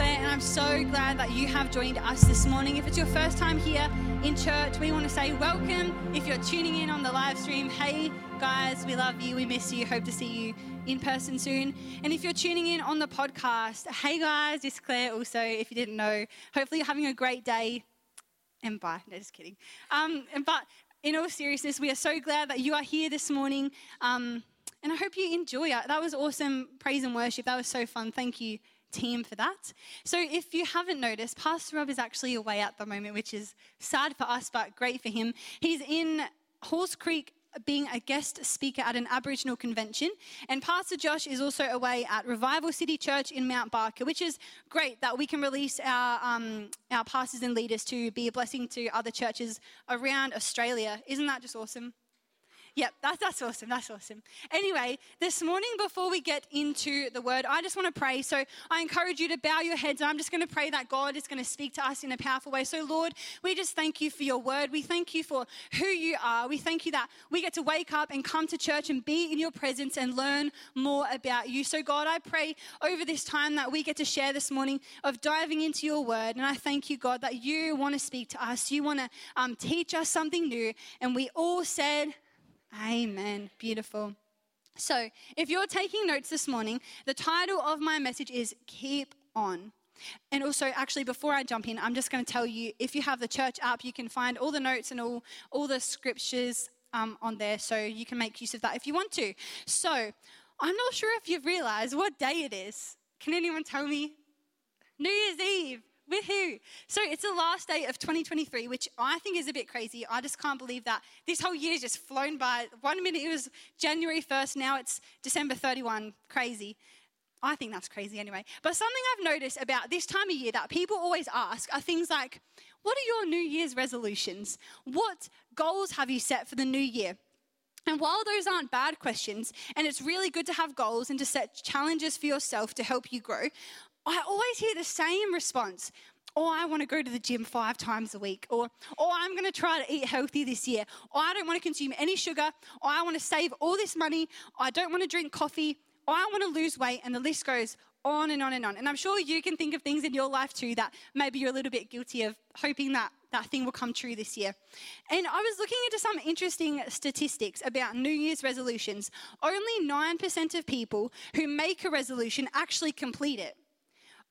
Claire, and I'm so glad that you have joined us this morning. If it's your first time here in church, we want to say welcome. If you're tuning in on the live stream, hey guys, we love you, we miss you, hope to see you in person soon. And if you're tuning in on the podcast, hey guys, it's Claire also, if you didn't know. Hopefully, you're having a great day. And bye. No, just kidding. Um, but in all seriousness, we are so glad that you are here this morning. Um, and I hope you enjoy it. That was awesome praise and worship. That was so fun. Thank you team for that. So, if you haven't noticed, Pastor Rob is actually away at the moment, which is sad for us, but great for him. He's in Halls Creek being a guest speaker at an Aboriginal convention. And Pastor Josh is also away at Revival City Church in Mount Barker, which is great that we can release our, um, our pastors and leaders to be a blessing to other churches around Australia. Isn't that just awesome? Yep, that, that's awesome. That's awesome. Anyway, this morning, before we get into the word, I just want to pray. So I encourage you to bow your heads. I'm just going to pray that God is going to speak to us in a powerful way. So, Lord, we just thank you for your word. We thank you for who you are. We thank you that we get to wake up and come to church and be in your presence and learn more about you. So, God, I pray over this time that we get to share this morning of diving into your word. And I thank you, God, that you want to speak to us. You want to um, teach us something new. And we all said, Amen. Beautiful. So, if you're taking notes this morning, the title of my message is Keep On. And also, actually, before I jump in, I'm just going to tell you if you have the church app, you can find all the notes and all, all the scriptures um, on there, so you can make use of that if you want to. So, I'm not sure if you've realized what day it is. Can anyone tell me? New Year's Eve. Woohoo! So it's the last day of 2023, which I think is a bit crazy. I just can't believe that this whole year's just flown by. One minute it was January 1st, now it's December 31. Crazy. I think that's crazy anyway. But something I've noticed about this time of year that people always ask are things like, What are your New Year's resolutions? What goals have you set for the new year? And while those aren't bad questions, and it's really good to have goals and to set challenges for yourself to help you grow, I always hear the same response. Oh, I want to go to the gym five times a week. Or, or oh, I'm going to try to eat healthy this year. Or I don't want to consume any sugar. Or I want to save all this money. Or, I don't want to drink coffee. Or I want to lose weight. And the list goes on and on and on. And I'm sure you can think of things in your life too that maybe you're a little bit guilty of hoping that that thing will come true this year. And I was looking into some interesting statistics about New Year's resolutions. Only 9% of people who make a resolution actually complete it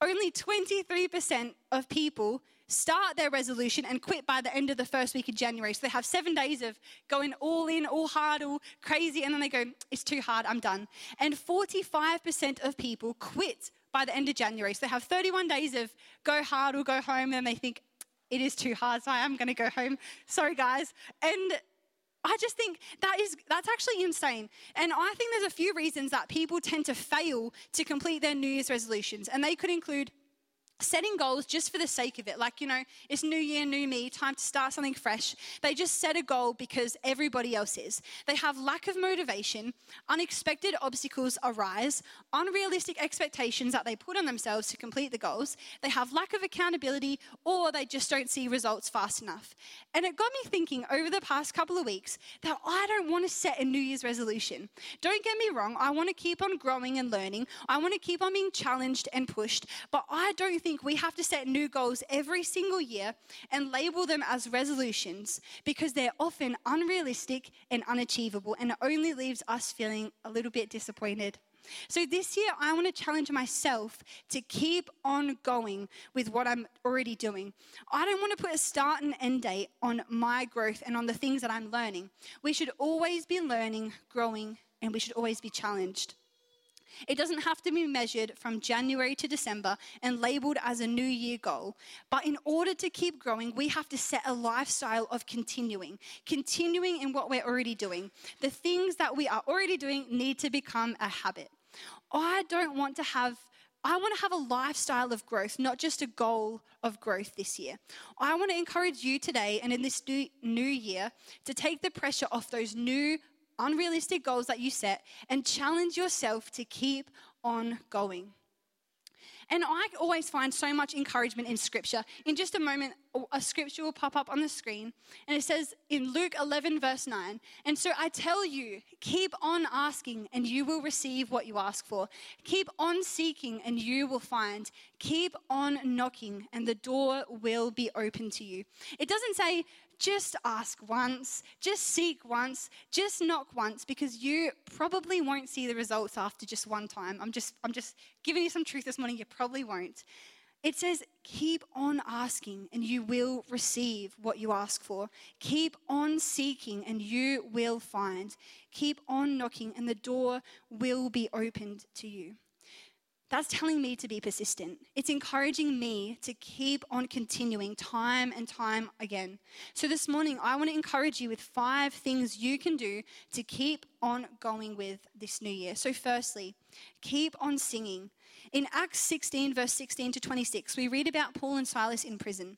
only 23% of people start their resolution and quit by the end of the first week of January. So they have seven days of going all in, all hard, all crazy, and then they go, it's too hard, I'm done. And 45% of people quit by the end of January. So they have 31 days of go hard or go home, and they think, it is too hard, so I am going to go home. Sorry, guys. And I just think that is that's actually insane. And I think there's a few reasons that people tend to fail to complete their New Year's resolutions. And they could include setting goals just for the sake of it. Like, you know, it's new year, new me, time to start something fresh. They just set a goal because everybody else is. They have lack of motivation, unexpected obstacles arise, unrealistic expectations that they put on themselves to complete the goals. They have lack of accountability, or they just don't see results fast enough. And it got me thinking over the past couple of weeks that I don't want to set a New Year's resolution. Don't get me wrong, I want to keep on growing and learning. I want to keep on being challenged and pushed, but I don't think think we have to set new goals every single year and label them as resolutions because they're often unrealistic and unachievable, and it only leaves us feeling a little bit disappointed. So, this year, I want to challenge myself to keep on going with what I'm already doing. I don't want to put a start and end date on my growth and on the things that I'm learning. We should always be learning, growing, and we should always be challenged. It doesn't have to be measured from January to December and labeled as a new year goal. But in order to keep growing, we have to set a lifestyle of continuing, continuing in what we're already doing. The things that we are already doing need to become a habit. I don't want to have I want to have a lifestyle of growth, not just a goal of growth this year. I want to encourage you today and in this new year to take the pressure off those new unrealistic goals that you set and challenge yourself to keep on going. And I always find so much encouragement in scripture. In just a moment, a scripture will pop up on the screen, and it says in Luke 11, verse 9, And so I tell you, keep on asking, and you will receive what you ask for. Keep on seeking, and you will find. Keep on knocking, and the door will be open to you. It doesn't say, just ask once, just seek once, just knock once, because you probably won't see the results after just one time. I'm just, I'm just giving you some truth this morning. You probably won't. It says, keep on asking and you will receive what you ask for. Keep on seeking and you will find. Keep on knocking and the door will be opened to you. That's telling me to be persistent. It's encouraging me to keep on continuing time and time again. So, this morning, I want to encourage you with five things you can do to keep on going with this new year. So, firstly, keep on singing. In Acts 16, verse 16 to 26, we read about Paul and Silas in prison.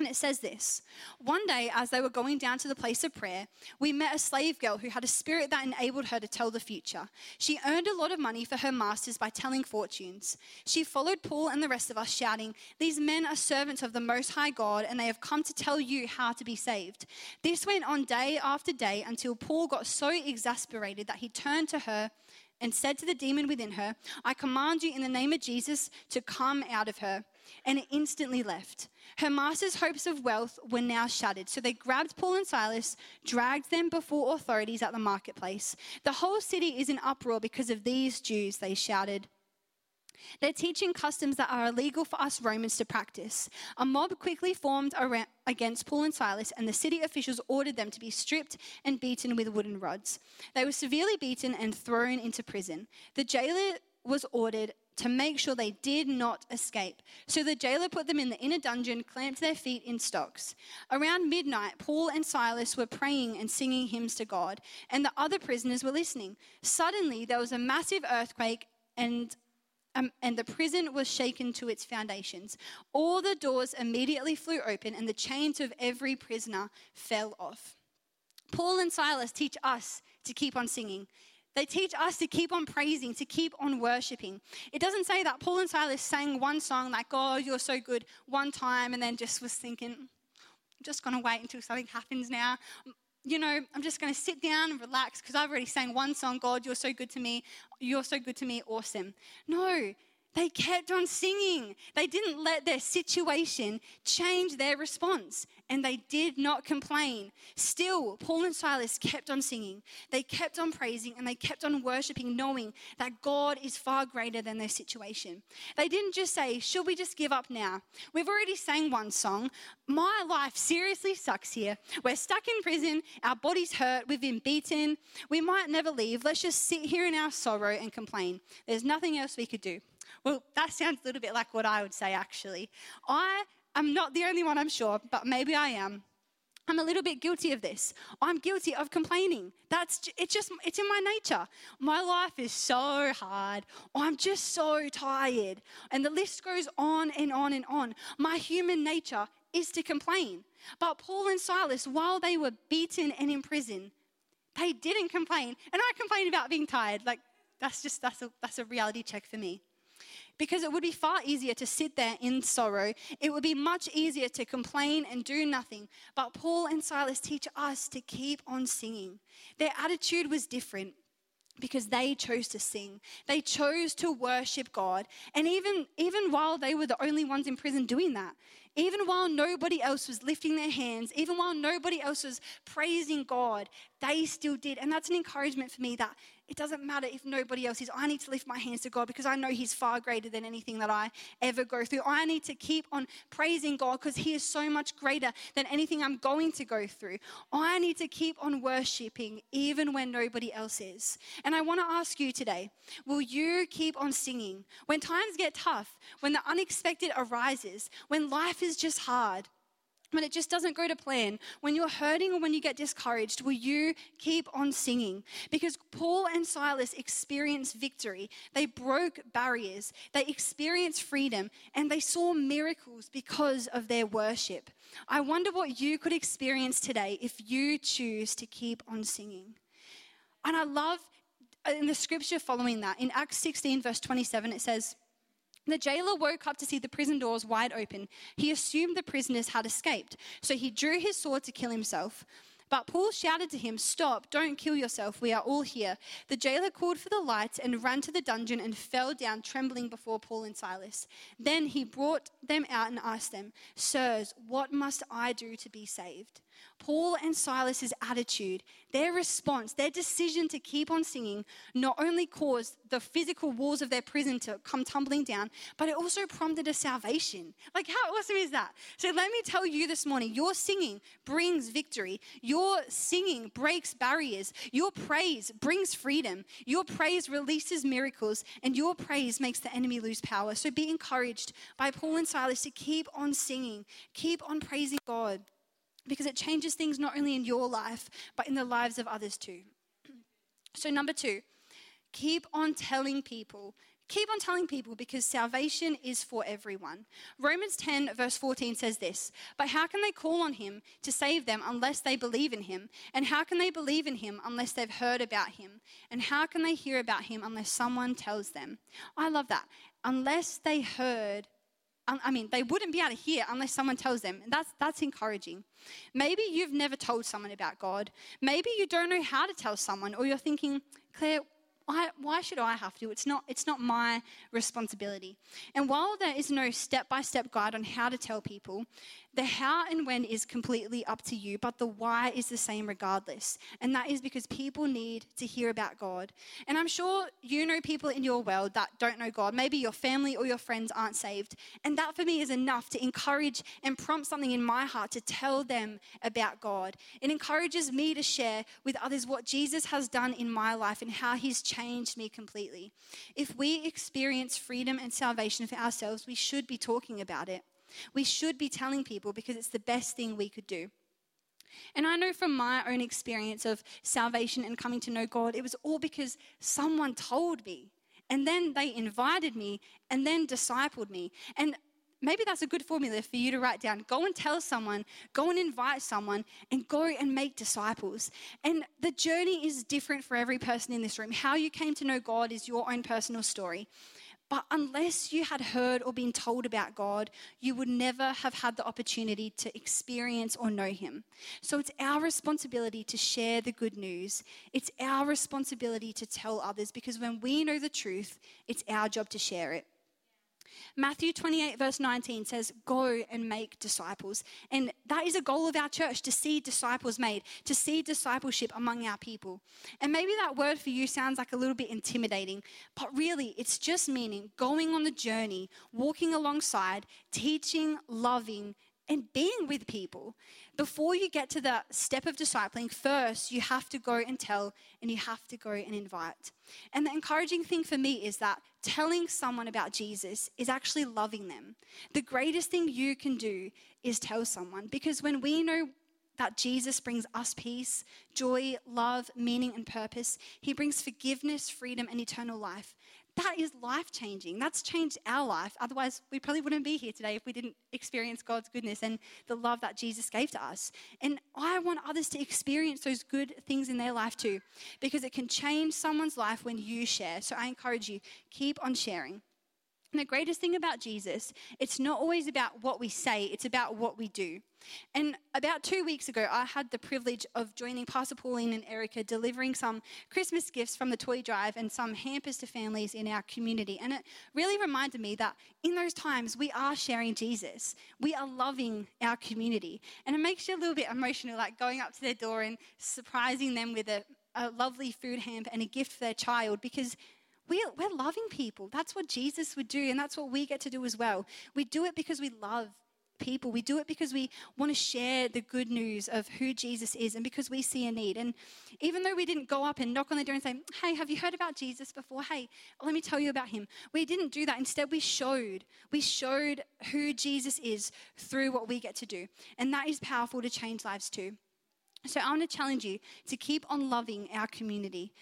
And it says this One day, as they were going down to the place of prayer, we met a slave girl who had a spirit that enabled her to tell the future. She earned a lot of money for her masters by telling fortunes. She followed Paul and the rest of us, shouting, These men are servants of the Most High God, and they have come to tell you how to be saved. This went on day after day until Paul got so exasperated that he turned to her and said to the demon within her, I command you in the name of Jesus to come out of her. And instantly left. Her master's hopes of wealth were now shattered. So they grabbed Paul and Silas, dragged them before authorities at the marketplace. The whole city is in uproar because of these Jews, they shouted. They're teaching customs that are illegal for us Romans to practice. A mob quickly formed against Paul and Silas, and the city officials ordered them to be stripped and beaten with wooden rods. They were severely beaten and thrown into prison. The jailer was ordered to make sure they did not escape. So the jailer put them in the inner dungeon, clamped their feet in stocks. Around midnight, Paul and Silas were praying and singing hymns to God, and the other prisoners were listening. Suddenly, there was a massive earthquake, and um, and the prison was shaken to its foundations. All the doors immediately flew open, and the chains of every prisoner fell off. Paul and Silas teach us to keep on singing. They teach us to keep on praising, to keep on worshiping. It doesn't say that Paul and Silas sang one song like, God, you're so good, one time, and then just was thinking, I'm just going to wait until something happens now you know, I'm just going to sit down and relax because I've already sang one song, God, you're so good to me. You're so good to me. Awesome. No, they kept on singing. They didn't let their situation change their response, and they did not complain. Still, Paul and Silas kept on singing. They kept on praising and they kept on worshiping, knowing that God is far greater than their situation. They didn't just say, Should we just give up now? We've already sang one song. My life seriously sucks here. We're stuck in prison. Our bodies hurt. We've been beaten. We might never leave. Let's just sit here in our sorrow and complain. There's nothing else we could do. Well, that sounds a little bit like what I would say, actually. I am not the only one, I'm sure, but maybe I am. I'm a little bit guilty of this. I'm guilty of complaining. That's it's just it's in my nature. My life is so hard. I'm just so tired. And the list goes on and on and on. My human nature is to complain. But Paul and Silas, while they were beaten and in prison, they didn't complain. And I complain about being tired. Like that's just that's a that's a reality check for me because it would be far easier to sit there in sorrow. It would be much easier to complain and do nothing. But Paul and Silas teach us to keep on singing. Their attitude was different because they chose to sing. They chose to worship God. And even, even while they were the only ones in prison doing that, even while nobody else was lifting their hands, even while nobody else was praising God, they still did. And that's an encouragement for me that it doesn't matter if nobody else is. I need to lift my hands to God because I know He's far greater than anything that I ever go through. I need to keep on praising God because He is so much greater than anything I'm going to go through. I need to keep on worshiping even when nobody else is. And I want to ask you today will you keep on singing when times get tough, when the unexpected arises, when life is just hard? when it just doesn't go to plan, when you're hurting or when you get discouraged, will you keep on singing? Because Paul and Silas experienced victory. They broke barriers, they experienced freedom, and they saw miracles because of their worship. I wonder what you could experience today if you choose to keep on singing. And I love uh, in the scripture following that, in Acts 16, verse 27, it says, The jailer woke up to see the prison doors wide open. He assumed the prisoners had escaped, so he drew his sword to kill himself. But Paul shouted to him, Stop, don't kill yourself, we are all here. The jailer called for the lights and ran to the dungeon and fell down trembling before Paul and Silas. Then he brought them out and asked them, Sirs, what must I do to be saved? Paul and Silas's attitude, their response, their decision to keep on singing not only caused the physical walls of their prison to come tumbling down, but it also prompted a salvation. Like, how awesome is that? So, let me tell you this morning your singing brings victory, your singing breaks barriers, your praise brings freedom, your praise releases miracles, and your praise makes the enemy lose power. So, be encouraged by Paul and Silas to keep on singing, keep on praising God because it changes things not only in your life, but in the lives of others too. So, number two, keep on telling people. Keep on telling people because salvation is for everyone. Romans 10, verse 14 says this But how can they call on him to save them unless they believe in him? And how can they believe in him unless they've heard about him? And how can they hear about him unless someone tells them? I love that. Unless they heard I mean, they wouldn't be able to hear unless someone tells them. And that's, that's encouraging. Maybe you've never told someone about God. Maybe you don't know how to tell someone, or you're thinking, Claire, why, why should I have to? It's not, it's not my responsibility. And while there is no step by step guide on how to tell people, the how and when is completely up to you, but the why is the same regardless. And that is because people need to hear about God. And I'm sure you know people in your world that don't know God. Maybe your family or your friends aren't saved. And that for me is enough to encourage and prompt something in my heart to tell them about God. It encourages me to share with others what Jesus has done in my life and how he's changed me completely. If we experience freedom and salvation for ourselves, we should be talking about it. We should be telling people because it's the best thing we could do. And I know from my own experience of salvation and coming to know God, it was all because someone told me. And then they invited me and then discipled me. And maybe that's a good formula for you to write down. Go and tell someone, go and invite someone, and go and make disciples. And the journey is different for every person in this room. How you came to know God is your own personal story. But unless you had heard or been told about God, you would never have had the opportunity to experience or know Him. So it's our responsibility to share the good news. It's our responsibility to tell others because when we know the truth, it's our job to share it. Matthew 28, verse 19 says, Go and make disciples. And that is a goal of our church to see disciples made, to see discipleship among our people. And maybe that word for you sounds like a little bit intimidating, but really it's just meaning going on the journey, walking alongside, teaching, loving, and being with people. Before you get to the step of discipling, first you have to go and tell and you have to go and invite. And the encouraging thing for me is that telling someone about Jesus is actually loving them. The greatest thing you can do is tell someone because when we know that Jesus brings us peace, joy, love, meaning, and purpose. He brings forgiveness, freedom, and eternal life. That is life changing. That's changed our life. Otherwise, we probably wouldn't be here today if we didn't experience God's goodness and the love that Jesus gave to us. And I want others to experience those good things in their life too, because it can change someone's life when you share. So I encourage you, keep on sharing. The greatest thing about Jesus, it's not always about what we say, it's about what we do. And about two weeks ago, I had the privilege of joining Pastor Pauline and Erica delivering some Christmas gifts from the toy drive and some hampers to families in our community. And it really reminded me that in those times, we are sharing Jesus, we are loving our community. And it makes you a little bit emotional, like going up to their door and surprising them with a, a lovely food hamper and a gift for their child because we're, we're loving people. That's what Jesus would do, and that's what we get to do as well. We do it because we love people. We do it because we want to share the good news of who Jesus is and because we see a need. And even though we didn't go up and knock on the door and say, Hey, have you heard about Jesus before? Hey, let me tell you about him. We didn't do that. Instead, we showed. We showed who Jesus is through what we get to do. And that is powerful to change lives too. So I want to challenge you to keep on loving our community.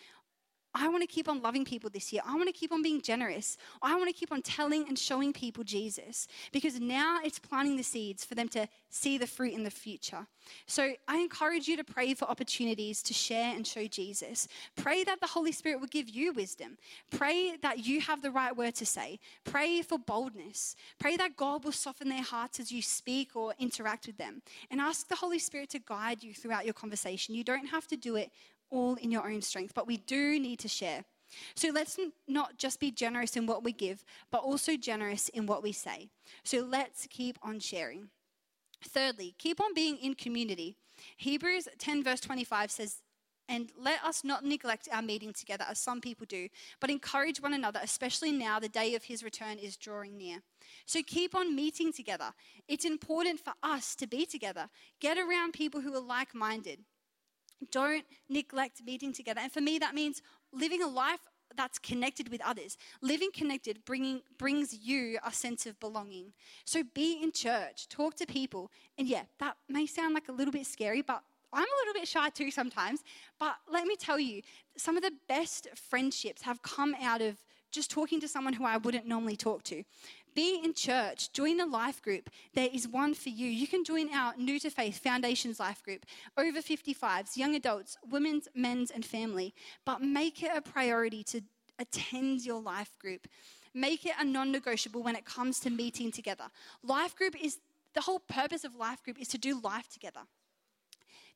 I want to keep on loving people this year. I want to keep on being generous. I want to keep on telling and showing people Jesus because now it's planting the seeds for them to see the fruit in the future. So I encourage you to pray for opportunities to share and show Jesus. Pray that the Holy Spirit will give you wisdom. Pray that you have the right word to say. Pray for boldness. Pray that God will soften their hearts as you speak or interact with them. And ask the Holy Spirit to guide you throughout your conversation. You don't have to do it all in your own strength, but we do need to share. So let's not just be generous in what we give, but also generous in what we say. So let's keep on sharing. Thirdly, keep on being in community. Hebrews 10, verse 25 says, and let us not neglect our meeting together as some people do, but encourage one another, especially now the day of his return is drawing near. So keep on meeting together. It's important for us to be together. Get around people who are like minded. Don't neglect meeting together. And for me, that means living a life that's connected with others. Living connected bringing, brings you a sense of belonging. So be in church, talk to people. And yeah, that may sound like a little bit scary, but I'm a little bit shy too sometimes. But let me tell you, some of the best friendships have come out of just talking to someone who I wouldn't normally talk to. Be in church, join a life group. There is one for you. You can join our New to Faith Foundations life group, over 55s, young adults, women's, men's, and family. But make it a priority to attend your life group. Make it a non negotiable when it comes to meeting together. Life group is the whole purpose of life group is to do life together.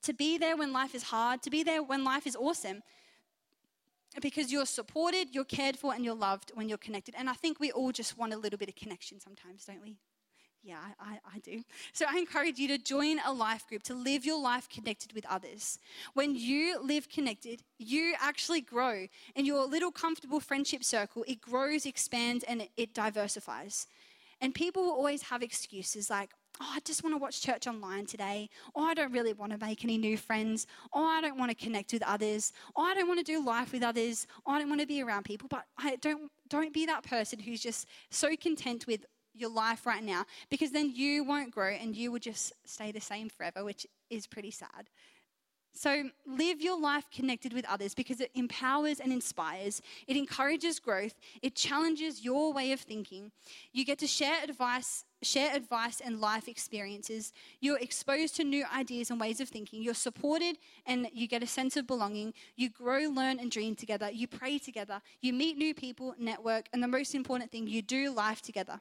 To be there when life is hard, to be there when life is awesome, because you're supported, you're cared for, and you're loved when you're connected. And I think we all just want a little bit of connection sometimes, don't we? Yeah, I, I, do. So I encourage you to join a life group, to live your life connected with others. When you live connected, you actually grow. And your little comfortable friendship circle, it grows, expands, and it, diversifies. And people will always have excuses like, oh, I just want to watch church online today. Oh, I don't really want to make any new friends. Oh, I don't want to connect with others. Oh, I don't want to do life with others. Oh, I don't want to be around people. But I don't don't be that person who's just so content with your life right now because then you won't grow and you will just stay the same forever, which is pretty sad. So, live your life connected with others because it empowers and inspires. It encourages growth. It challenges your way of thinking. You get to share advice, share advice and life experiences. You're exposed to new ideas and ways of thinking. You're supported and you get a sense of belonging. You grow, learn, and dream together. You pray together. You meet new people, network, and the most important thing, you do life together.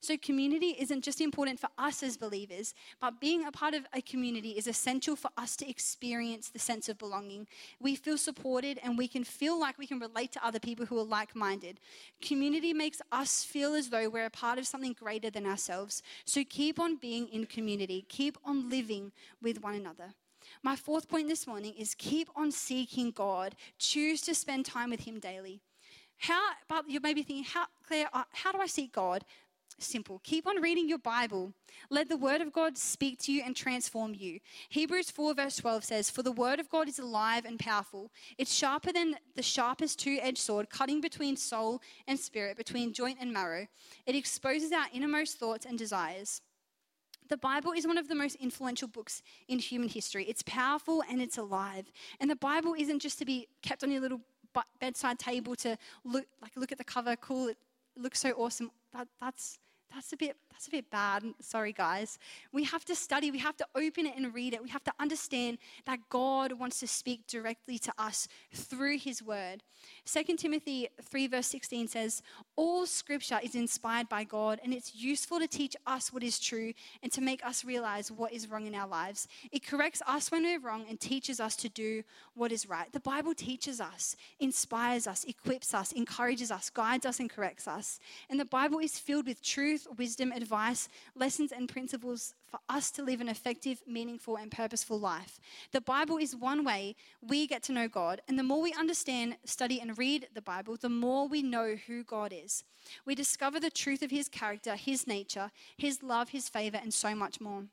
So, community isn't just important for us as believers, but being a part of a community is essential for us to experience the sense of belonging. We feel supported and we can feel like we can relate to other people who are like minded. Community makes us feel as though we're a part of something greater than ourselves. So, keep on being in community, keep on living with one another. My fourth point this morning is keep on seeking God. Choose to spend time with Him daily. How, but you may be thinking, how, Claire, uh, how do I seek God? Simple. Keep on reading your Bible. Let the word of God speak to you and transform you. Hebrews 4, verse 12 says, For the word of God is alive and powerful. It's sharper than the sharpest two edged sword, cutting between soul and spirit, between joint and marrow. It exposes our innermost thoughts and desires. The Bible is one of the most influential books in human history. It's powerful and it's alive. And the Bible isn't just to be kept on your little bedside table to look like look at the cover, cool, it looks so awesome. That, that's that's a bit that's a bit bad. Sorry guys. We have to study, we have to open it and read it. We have to understand that God wants to speak directly to us through his word. 2 Timothy 3 verse 16 says, "All scripture is inspired by God and it's useful to teach us what is true and to make us realize what is wrong in our lives. It corrects us when we're wrong and teaches us to do what is right." The Bible teaches us, inspires us, equips us, encourages us, guides us and corrects us. And the Bible is filled with truth, wisdom, advice, lessons, and principles for us to live an effective, meaningful, and purposeful life. The Bible is one way we get to know God, and the more we understand, study, and read the Bible, the more we know who God is. We discover the truth of His character, His nature, His love, His favor, and so much more.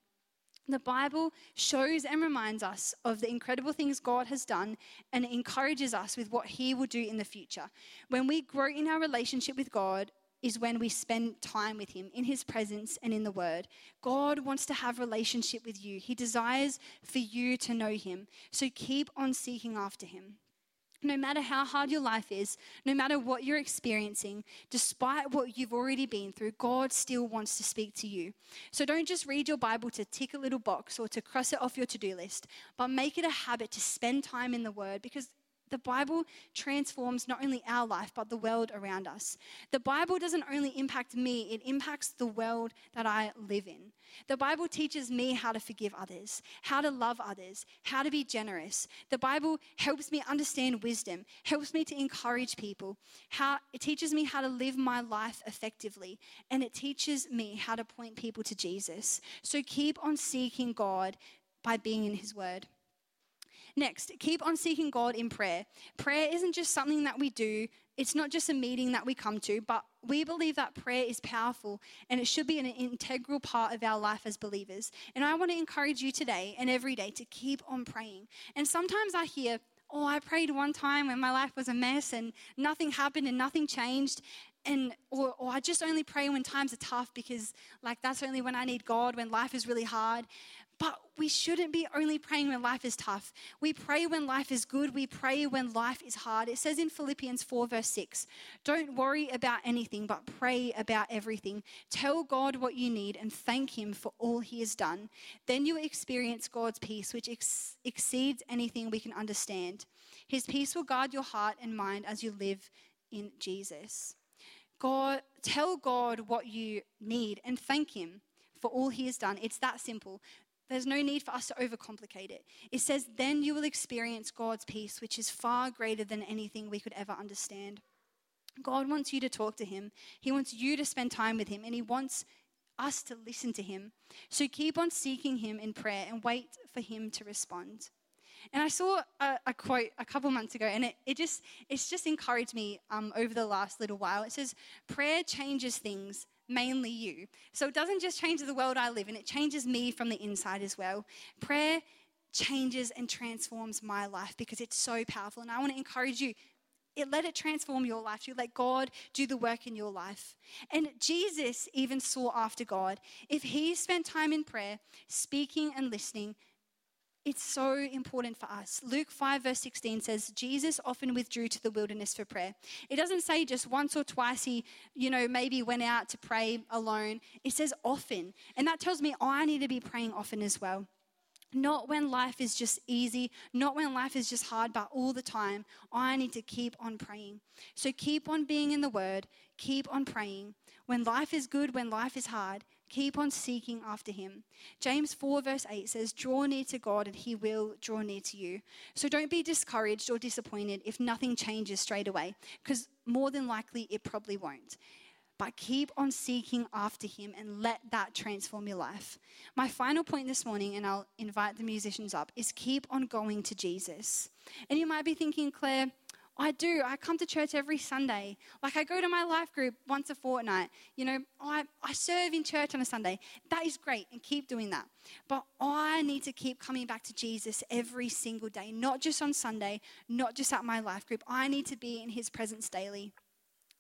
The Bible shows and reminds us of the incredible things God has done and encourages us with what He will do in the future. When we grow in our relationship with God, is when we spend time with him in his presence and in the word. God wants to have relationship with you. He desires for you to know him. So keep on seeking after him. no matter how hard your life is, no matter what you're experiencing, despite what you've already been through, God still wants to speak to you. So don't just read your Bible to tick a little box or to cross it off your to do list, but make it a habit to spend time in the Word because the Bible transforms not only our life, but the world around us. The Bible doesn't only impact me, it impacts the world that I live in. The Bible teaches me how to forgive others, how to love others, how to be generous. The Bible helps me understand wisdom, helps me to encourage people. How it teaches me how to live my life effectively, and it teaches me how to point people to Jesus. So keep on seeking God by being in his word. Next, keep on seeking God in prayer. Prayer isn't just something that we do, it's not just a meeting that we come to, but we believe that prayer is powerful and it should be an integral part of our life as believers. And I want to encourage you today and every day to keep on praying. And sometimes I hear, oh, I prayed one time when my life was a mess and nothing happened and nothing changed. And or, or I just only pray when times are tough because like that's only when I need God, when life is really hard. But we shouldn't be only praying when life is tough. We pray when life is good. We pray when life is hard. It says in Philippians 4, verse 6 Don't worry about anything, but pray about everything. Tell God what you need and thank Him for all He has done. Then you experience God's peace, which ex- exceeds anything we can understand. His peace will guard your heart and mind as you live in Jesus. God, tell God what you need and thank Him for all He has done. It's that simple. There's no need for us to overcomplicate it. It says, then you will experience God's peace, which is far greater than anything we could ever understand. God wants you to talk to Him, He wants you to spend time with Him, and He wants us to listen to Him. So keep on seeking Him in prayer and wait for Him to respond. And I saw a, a quote a couple months ago, and it, it just it's just encouraged me um, over the last little while. It says, "Prayer changes things, mainly you. So it doesn't just change the world I live in, it changes me from the inside as well. Prayer changes and transforms my life because it's so powerful. And I want to encourage you. It, let it transform your life. You let God do the work in your life. And Jesus even sought after God. If he spent time in prayer, speaking and listening, it's so important for us. Luke 5, verse 16 says, Jesus often withdrew to the wilderness for prayer. It doesn't say just once or twice he, you know, maybe went out to pray alone. It says often. And that tells me I need to be praying often as well. Not when life is just easy, not when life is just hard, but all the time. I need to keep on praying. So keep on being in the Word, keep on praying. When life is good, when life is hard, Keep on seeking after him. James 4, verse 8 says, Draw near to God and he will draw near to you. So don't be discouraged or disappointed if nothing changes straight away, because more than likely it probably won't. But keep on seeking after him and let that transform your life. My final point this morning, and I'll invite the musicians up, is keep on going to Jesus. And you might be thinking, Claire, I do. I come to church every Sunday. Like I go to my life group once a fortnight. You know, I, I serve in church on a Sunday. That is great and keep doing that. But I need to keep coming back to Jesus every single day, not just on Sunday, not just at my life group. I need to be in his presence daily.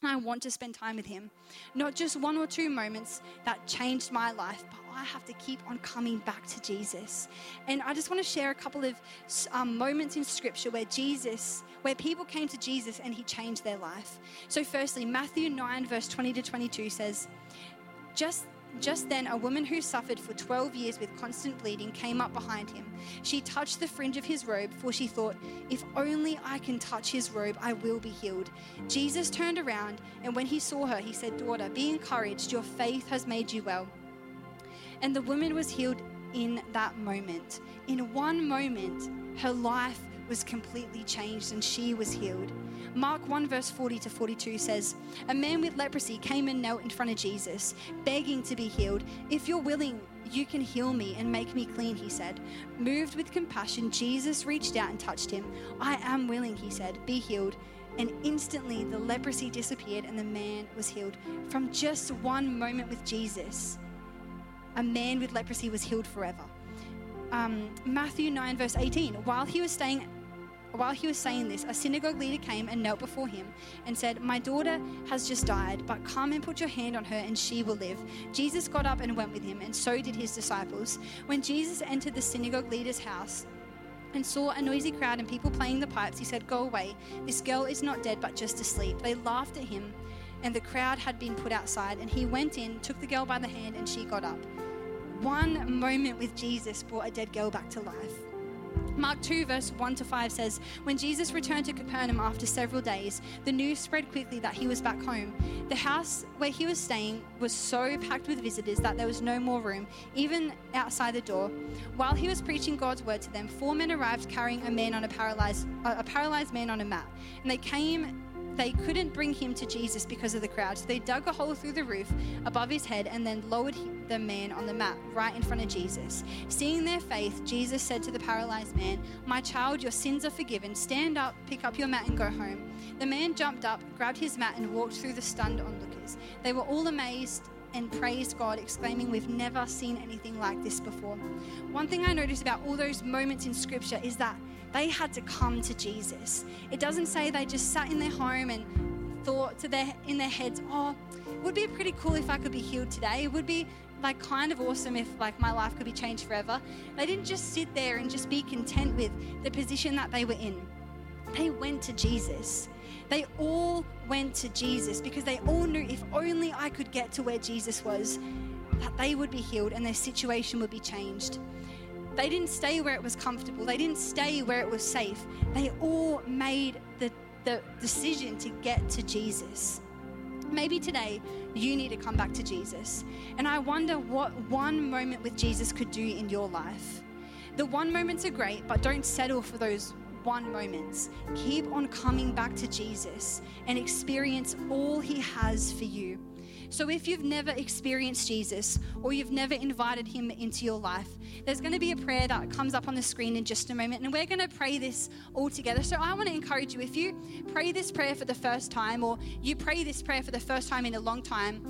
I want to spend time with Him. Not just one or two moments that changed my life, but I have to keep on coming back to Jesus. And I just want to share a couple of um, moments in Scripture where Jesus, where people came to Jesus and He changed their life. So, firstly, Matthew 9, verse 20 to 22 says, Just just then, a woman who suffered for 12 years with constant bleeding came up behind him. She touched the fringe of his robe, for she thought, If only I can touch his robe, I will be healed. Jesus turned around, and when he saw her, he said, Daughter, be encouraged, your faith has made you well. And the woman was healed in that moment. In one moment, her life was completely changed and she was healed. Mark 1, verse 40 to 42 says, A man with leprosy came and knelt in front of Jesus, begging to be healed. If you're willing, you can heal me and make me clean, he said. Moved with compassion, Jesus reached out and touched him. I am willing, he said, be healed. And instantly the leprosy disappeared and the man was healed. From just one moment with Jesus, a man with leprosy was healed forever. Um, Matthew 9, verse 18. While he was staying while he was saying this, a synagogue leader came and knelt before him and said, My daughter has just died, but come and put your hand on her and she will live. Jesus got up and went with him, and so did his disciples. When Jesus entered the synagogue leader's house, and saw a noisy crowd and people playing the pipes, he said, Go away. This girl is not dead, but just asleep. They laughed at him, and the crowd had been put outside. And he went in, took the girl by the hand, and she got up. One moment with Jesus brought a dead girl back to life. Mark 2, verse 1 to 5 says, When Jesus returned to Capernaum after several days, the news spread quickly that he was back home. The house where he was staying was so packed with visitors that there was no more room, even outside the door. While he was preaching God's word to them, four men arrived carrying a man on a paralyzed, a paralyzed man on a mat. And they came they couldn't bring him to Jesus because of the crowd. So they dug a hole through the roof above his head and then lowered the man on the mat right in front of Jesus. Seeing their faith, Jesus said to the paralyzed man, My child, your sins are forgiven. Stand up, pick up your mat, and go home. The man jumped up, grabbed his mat, and walked through the stunned onlookers. They were all amazed and praised God, exclaiming, We've never seen anything like this before. One thing I noticed about all those moments in Scripture is that they had to come to Jesus. It doesn't say they just sat in their home and thought to their in their heads, oh, it would be pretty cool if I could be healed today. It would be like kind of awesome if like my life could be changed forever. They didn't just sit there and just be content with the position that they were in. They went to Jesus. They all went to Jesus because they all knew if only I could get to where Jesus was, that they would be healed and their situation would be changed. They didn't stay where it was comfortable. They didn't stay where it was safe. They all made the, the decision to get to Jesus. Maybe today you need to come back to Jesus. And I wonder what one moment with Jesus could do in your life. The one moments are great, but don't settle for those one moments. Keep on coming back to Jesus and experience all he has for you. So, if you've never experienced Jesus or you've never invited him into your life, there's going to be a prayer that comes up on the screen in just a moment, and we're going to pray this all together. So, I want to encourage you if you pray this prayer for the first time or you pray this prayer for the first time in a long time,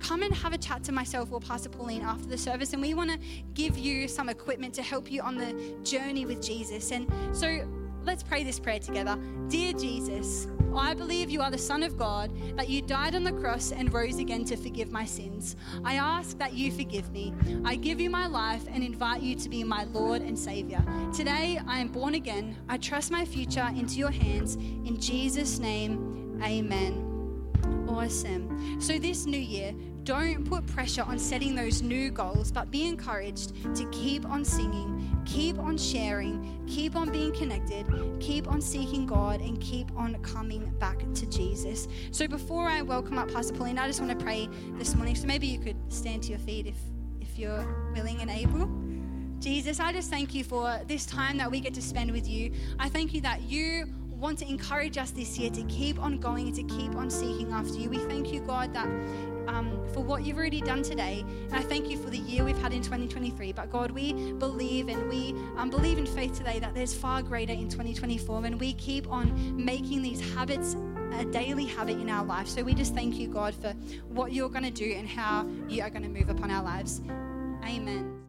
come and have a chat to myself or Pastor Pauline after the service, and we want to give you some equipment to help you on the journey with Jesus. And so, let's pray this prayer together. Dear Jesus, I believe you are the Son of God, that you died on the cross and rose again to forgive my sins. I ask that you forgive me. I give you my life and invite you to be my Lord and Savior. Today, I am born again. I trust my future into your hands. In Jesus' name, amen. Awesome. So, this new year, don't put pressure on setting those new goals, but be encouraged to keep on singing, keep on sharing, keep on being connected, keep on seeking God, and keep on coming back to Jesus. So, before I welcome up Pastor Pauline, I just want to pray this morning. So, maybe you could stand to your feet if, if you're willing and able. Jesus, I just thank you for this time that we get to spend with you. I thank you that you want to encourage us this year to keep on going and to keep on seeking after you. We thank you, God, that um, for what you've already done today. And I thank you for the year we've had in 2023. But God, we believe and we um, believe in faith today that there's far greater in 2024. And we keep on making these habits a daily habit in our life. So we just thank you, God, for what you're going to do and how you are going to move upon our lives. Amen.